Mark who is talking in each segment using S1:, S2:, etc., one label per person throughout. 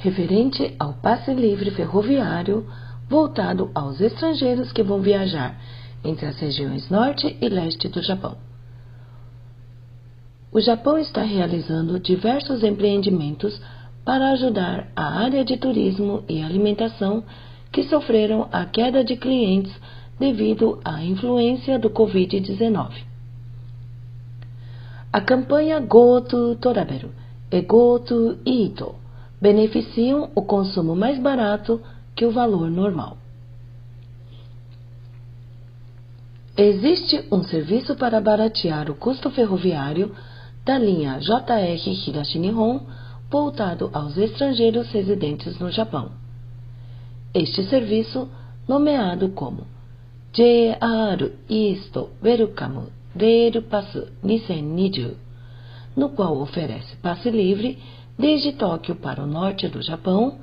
S1: referente ao passe livre ferroviário voltado aos estrangeiros que vão viajar entre as regiões norte e leste do Japão. O Japão está realizando diversos empreendimentos para ajudar a área de turismo e alimentação que sofreram a queda de clientes devido à influência do Covid-19. A campanha Goto Toraberu e Goto Ito beneficiam o consumo mais barato que o valor normal. Existe um serviço para baratear o custo ferroviário da linha JR Higashi Nihon voltado aos estrangeiros residentes no Japão. Este serviço, nomeado como JR Isto Welcome Rail Pass 2020, no qual oferece passe livre desde Tóquio para o norte do Japão,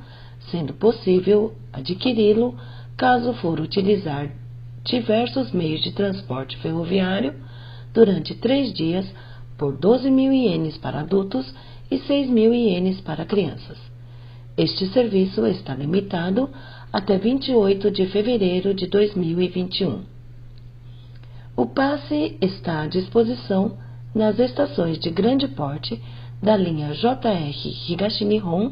S1: sendo possível adquiri-lo caso for utilizar diversos meios de transporte ferroviário durante três dias por 12 mil ienes para adultos e 6 mil ienes para crianças. Este serviço está limitado até 28 de fevereiro de 2021. O passe está à disposição nas estações de grande porte da linha JR Higashi Nihon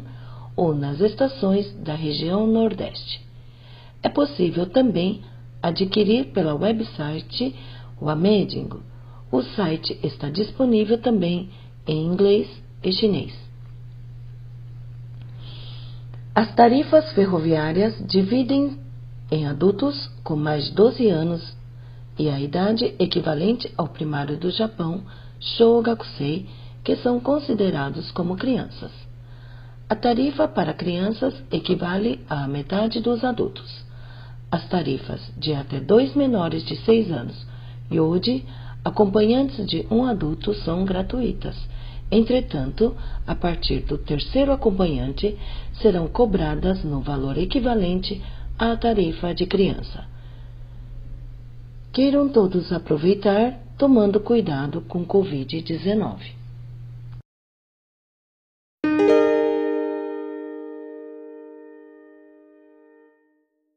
S1: ou nas estações da região Nordeste. É possível também adquirir pela website Wamedingo. O site está disponível também em inglês e chinês. As tarifas ferroviárias dividem em adultos com mais de 12 anos e a idade equivalente ao primário do Japão, Shogakusei, que são considerados como crianças. A tarifa para crianças equivale à metade dos adultos. As tarifas de até dois menores de 6 anos e de acompanhantes de um adulto são gratuitas. Entretanto, a partir do terceiro acompanhante, serão cobradas no valor equivalente à tarifa de criança. Queiram todos aproveitar, tomando cuidado com Covid-19.